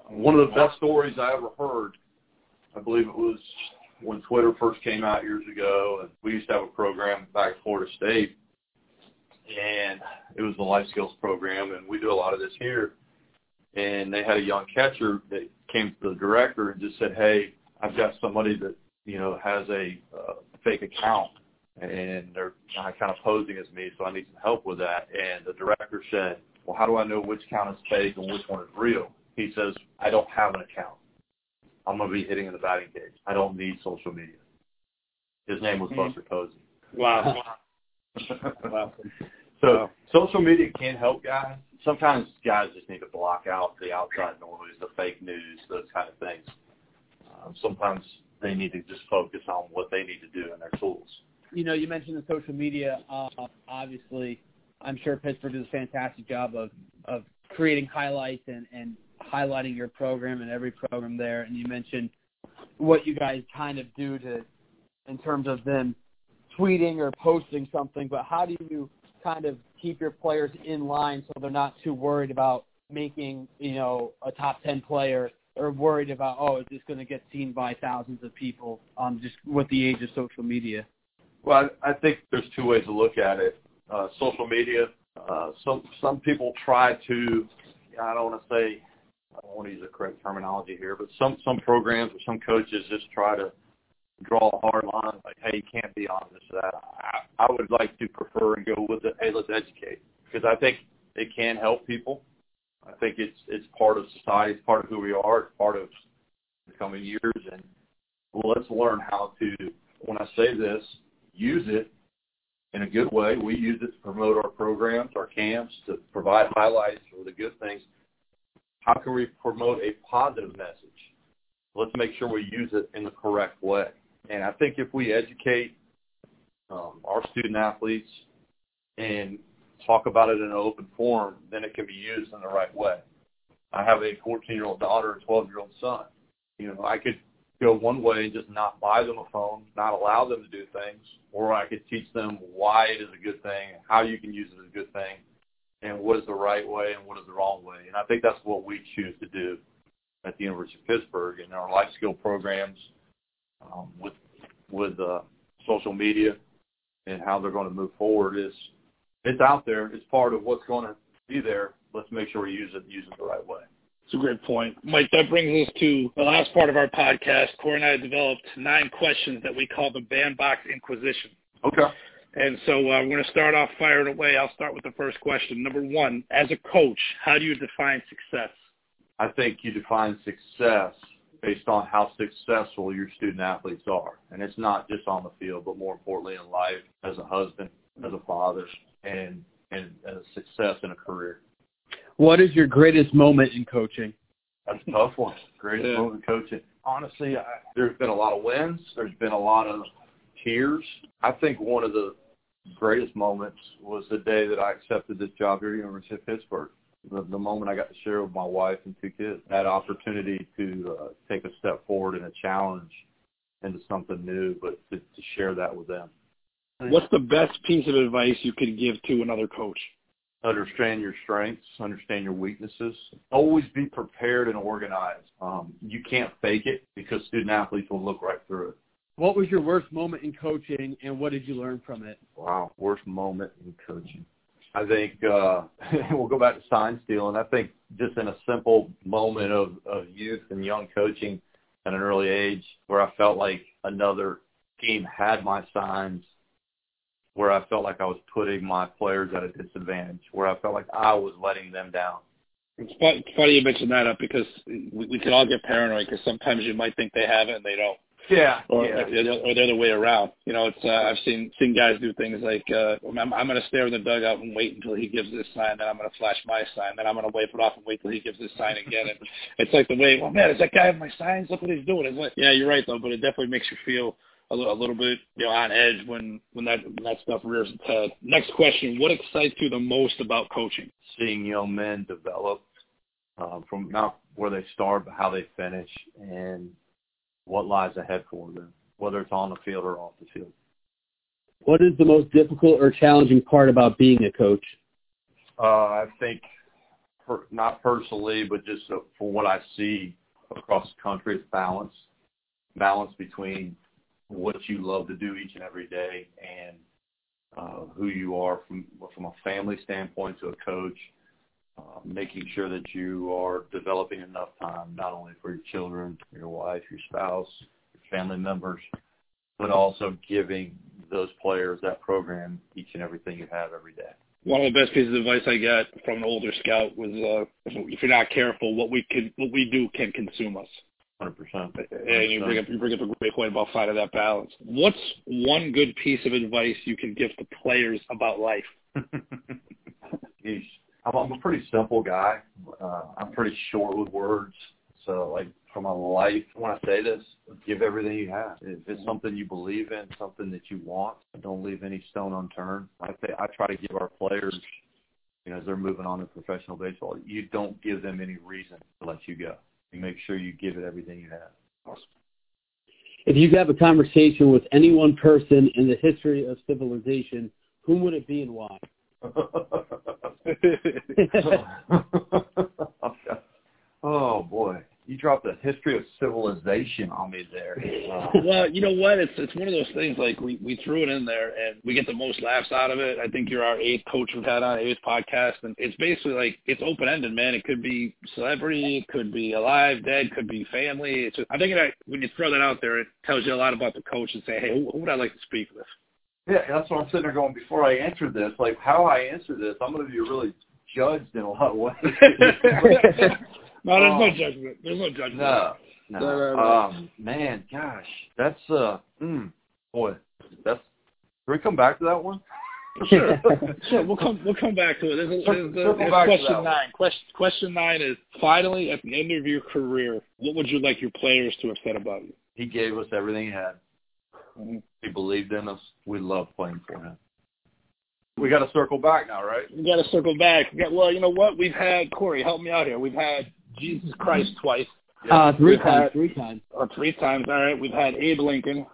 S4: One of the best stories I ever heard, I believe it was when Twitter first came out years ago, and we used to have a program back at Florida State, and it was the life skills program, and we do a lot of this here. And they had a young catcher that came to the director and just said, "Hey, I've got somebody that you know has a uh, fake account and they're kind of posing as me, so I need some help with that. And the director said, well, how do I know which account is fake and which one is real? He says, I don't have an account. I'm going to be hitting in the batting cage. I don't need social media. His name was mm-hmm. Buster Posey.
S2: Wow.
S4: wow. So social media can help guys. Sometimes guys just need to block out the outside noise, the fake news, those kind of things. Um, sometimes they need to just focus on what they need to do in their tools
S3: you know, you mentioned the social media. Uh, obviously, I'm sure Pittsburgh does a fantastic job of of creating highlights and and highlighting your program and every program there. And you mentioned what you guys kind of do to, in terms of them tweeting or posting something. But how do you kind of keep your players in line so they're not too worried about making you know a top ten player or worried about oh is this going to get seen by thousands of people um just with the age of social media
S4: well, I, I think there's two ways to look at it. Uh, social media. Uh, some some people try to. I don't want to say. I don't want to use the correct terminology here, but some some programs or some coaches just try to draw a hard line, like, hey, you can't be on this or that. I, I would like to prefer and go with it. Hey, let's educate because I think it can help people. I think it's it's part of society. It's part of who we are. It's part of the coming years, and let's learn how to. When I say this, use it in a good way. We use it to promote our programs, our camps, to provide highlights for the good things. How can we promote a positive message? Let's make sure we use it in the correct way. And I think if we educate um, our student athletes and talk about it in an open forum, then it can be used in the right way. I have a 14-year-old daughter and 12-year-old son. You know, I could go one way and just not buy them a phone, not allow them to do things, or I could teach them why it is a good thing, how you can use it as a good thing, and what is the right way and what is the wrong way. And I think that's what we choose to do at the University of Pittsburgh in our life skill programs um, with with uh, social media and how they're going to move forward is it's out there. It's part of what's going to be there. Let's make sure we use it use it the right way.
S2: It's a great point. Mike, that brings us to the last part of our podcast. Corey and I developed nine questions that we call the Bandbox Inquisition.
S4: Okay.
S2: And so uh, we're going to start off firing away. I'll start with the first question. Number one, as a coach, how do you define success?
S4: I think you define success based on how successful your student athletes are. And it's not just on the field, but more importantly in life, as a husband, as a father, and, and as a success in a career.
S3: What is your greatest moment in coaching?
S4: That's a tough one. Greatest yeah. moment in coaching. honestly, I, there's been a lot of wins. There's been a lot of tears. I think one of the greatest moments was the day that I accepted this job here at the University of Pittsburgh. The, the moment I got to share with my wife and two kids, that opportunity to uh, take a step forward in a challenge into something new, but to, to share that with them.
S2: What's the best piece of advice you could give to another coach?
S4: Understand your strengths, understand your weaknesses. Always be prepared and organized. Um, you can't fake it because student athletes will look right through it.
S3: What was your worst moment in coaching, and what did you learn from it?
S4: Wow, worst moment in coaching. I think uh, we'll go back to sign stealing. I think just in a simple moment of, of youth and young coaching at an early age, where I felt like another team had my signs, where I felt like I was putting my players at a disadvantage, where I felt like I was letting them down.
S2: It's funny you mentioned that up because we, we could all get paranoid because sometimes you might think they have it and they don't.
S4: Yeah,
S2: or,
S4: yeah.
S2: or the other way around. You know, it's uh, I've seen seen guys do things like uh, I'm, I'm going to stare in the dugout and wait until he gives this sign, then I'm going to flash my sign, then I'm going to wave it off and wait till he gives this sign again. And it's like the way, well, man, does that guy have my signs? Look what he's doing. It's like, yeah, you're right though, but it definitely makes you feel a little, a little bit, you know, on edge when when that when that stuff rears its head. Next question: What excites you the most about coaching?
S4: Seeing young men develop um, from not where they start, but how they finish, and what lies ahead for them whether it's on the field or off the field.
S3: What is the most difficult or challenging part about being a coach?
S4: Uh, I think, per, not personally, but just uh, for what I see across the country, it's balance. Balance between what you love to do each and every day and uh, who you are from from a family standpoint to a coach, uh, making sure that you are developing enough time not only for your children, your wife, your spouse, your family members, but also giving those players that program each and everything you have every day.
S2: One of the best pieces of advice I got from an older scout was, uh, if you're not careful, what we can, what we do can consume us.
S4: Hundred percent.
S2: And you bring up you bring up a great point about finding that balance. What's one good piece of advice you can give to players about life?
S4: Geez, I'm a pretty simple guy. Uh, I'm pretty short with words. So, like from a life, when I say this, give everything you have. If it's something you believe in, something that you want, don't leave any stone unturned. I say I try to give our players, you know, as they're moving on to professional baseball, you don't give them any reason to let you go. You make sure you give it everything you have.
S2: Awesome.
S3: If you could have a conversation with any one person in the history of civilization, whom would it be and why?
S4: oh boy you dropped the history of civilization on me there.
S2: Well, you know what? It's it's one of those things. Like we we threw it in there, and we get the most laughs out of it. I think you're our eighth coach we've had on eighth podcast, and it's basically like it's open ended, man. It could be celebrity, it could be alive, dead, could be family. It's just, I think that when you throw that out there, it tells you a lot about the coach and say, hey, who, who would I like to speak with?
S4: Yeah, that's what I'm sitting there going. Before I answer this, like how I answer this, I'm going to be really judged in a lot of ways.
S2: No, there's um, no judgment. There's no judgment.
S4: No, no. no, no, no. Um, man, gosh, that's uh, mm, boy, that's. Can we come back to that one?
S2: sure, sure. We'll come. We'll come back to it. There's, there's, there's, there's question nine. Question question nine is finally at the end of your career, what would you like your players to have said about you?
S4: He gave us everything he had. Mm-hmm. He believed in us. We love playing for him. We got to circle back now, right?
S2: We got to circle back. well, you know what? We've had Corey. Help me out here. We've had Jesus Christ twice.
S3: Uh, three we've times. Had, three times.
S2: Uh, three times. All right. We've had Abe Lincoln.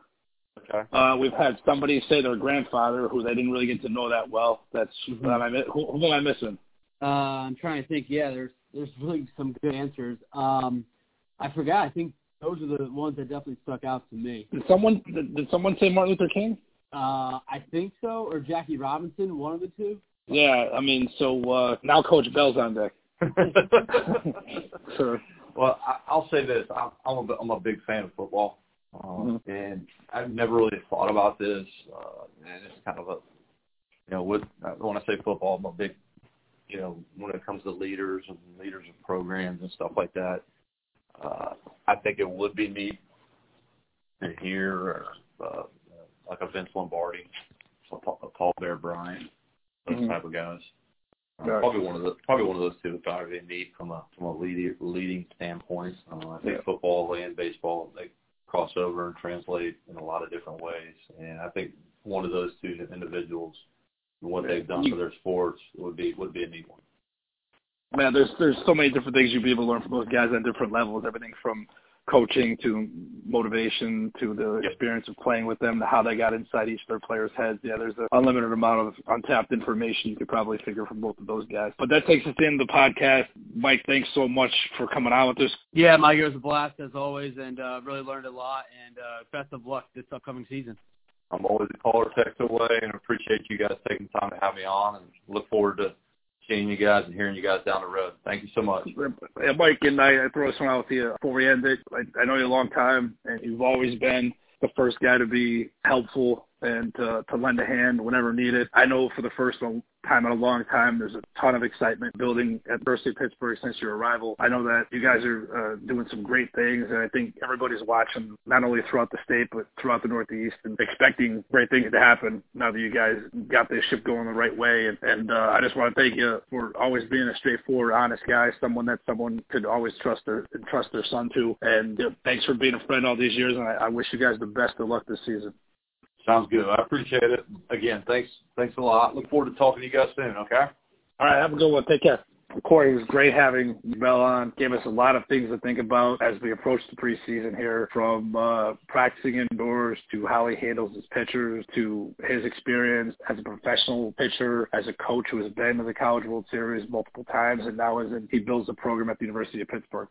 S4: Okay.
S2: Uh, we've had somebody say their grandfather, who they didn't really get to know that well. That's mm-hmm. am I, who, who am I missing?
S3: Uh, I'm trying to think. Yeah, there's there's really some good answers. Um, I forgot. I think those are the ones that definitely stuck out to me.
S2: Did someone did, did someone say Martin Luther King?
S3: Uh, I think so, or Jackie Robinson, one of the two.
S2: Yeah, I mean, so uh, now Coach Bell's on deck.
S4: sure. Well, I, I'll say this: I'm, I'm a I'm a big fan of football, uh, mm-hmm. and I've never really thought about this. Uh, and it's kind of a, you know, with when I say football, I'm a big, you know, when it comes to leaders and leaders of programs and stuff like that. Uh, I think it would be neat to hear uh, like a Vince Lombardi, a Paul Bear Bryant, those mm-hmm. type of guys Right. Probably one of the probably one of those two would probably be neat from a from a leading leading standpoint. Uh, I think yeah. football and baseball they cross over and translate in a lot of different ways, and I think one of those two individuals and what they've done for their sports would be would be a neat one.
S2: Man, there's there's so many different things you'd be able to learn from those guys at different levels. Everything from coaching to motivation to the experience of playing with them to how they got inside each of their players' heads. Yeah, there's an unlimited amount of untapped information you could probably figure from both of those guys. But that takes us to the the podcast. Mike, thanks so much for coming on with us.
S3: Yeah, Mike, it was a blast as always, and uh, really learned a lot. And uh, best of luck this upcoming season.
S4: I'm always a caller text away, and appreciate you guys taking time to have me on, and look forward to seeing you guys and hearing you guys down the road. Thank you so much.
S2: Mike, and I, I throw this one out with you before we end it. I, I know you a long time, and you've always been the first guy to be helpful and to, to lend a hand whenever needed. I know for the first time in a long time, there's a ton of excitement building at University of Pittsburgh since your arrival. I know that you guys are uh, doing some great things, and I think everybody's watching not only throughout the state but throughout the Northeast and expecting great things to happen now that you guys got this ship going the right way. And, and uh, I just want to thank you for always being a straightforward, honest guy, someone that someone could always trust their trust their son to. And uh, thanks for being a friend all these years, and I, I wish you guys the best of luck this season.
S4: Sounds good. I appreciate it. Again, thanks thanks a lot. Look forward to talking to you guys soon, okay?
S2: All right, have a good one. Take care. Corey, it was great having Bell on. Gave us a lot of things to think about as we approach the preseason here, from uh, practicing indoors to how he handles his pitchers to his experience as a professional pitcher, as a coach who has been to the College World Series multiple times, and now as in, he builds a program at the University of Pittsburgh.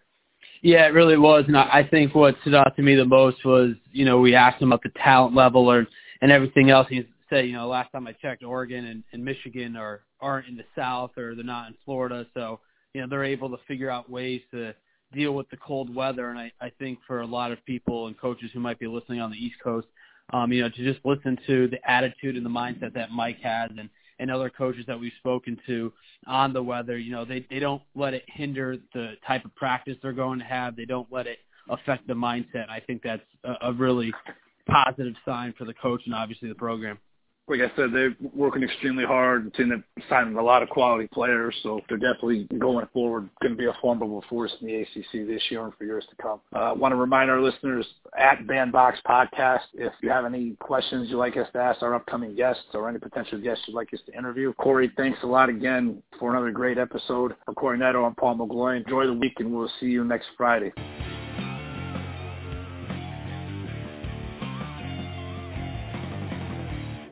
S3: Yeah, it really was, and I think what stood out to me the most was, you know, we asked him about the talent level or and everything else. He said, you know, last time I checked, Oregon and, and Michigan are aren't in the South or they're not in Florida, so you know they're able to figure out ways to deal with the cold weather. And I, I think for a lot of people and coaches who might be listening on the East Coast, um, you know, to just listen to the attitude and the mindset that Mike has and and other coaches that we've spoken to on the weather, you know, they they don't let it hinder the type of practice they're going to have. They don't let it affect the mindset. I think that's a, a really positive sign for the coach and obviously the program
S2: like I said, they're working extremely hard. It's in signing a lot of quality players, so they're definitely going forward going to be a formidable force in the ACC this year and for years to come. Uh, I want to remind our listeners at Bandbox Podcast if you have any questions you'd like us to ask our upcoming guests or any potential guests you'd like us to interview. Corey, thanks a lot again for another great episode. For Corey Neto, I'm Paul McGloin. Enjoy the week, and we'll see you next Friday.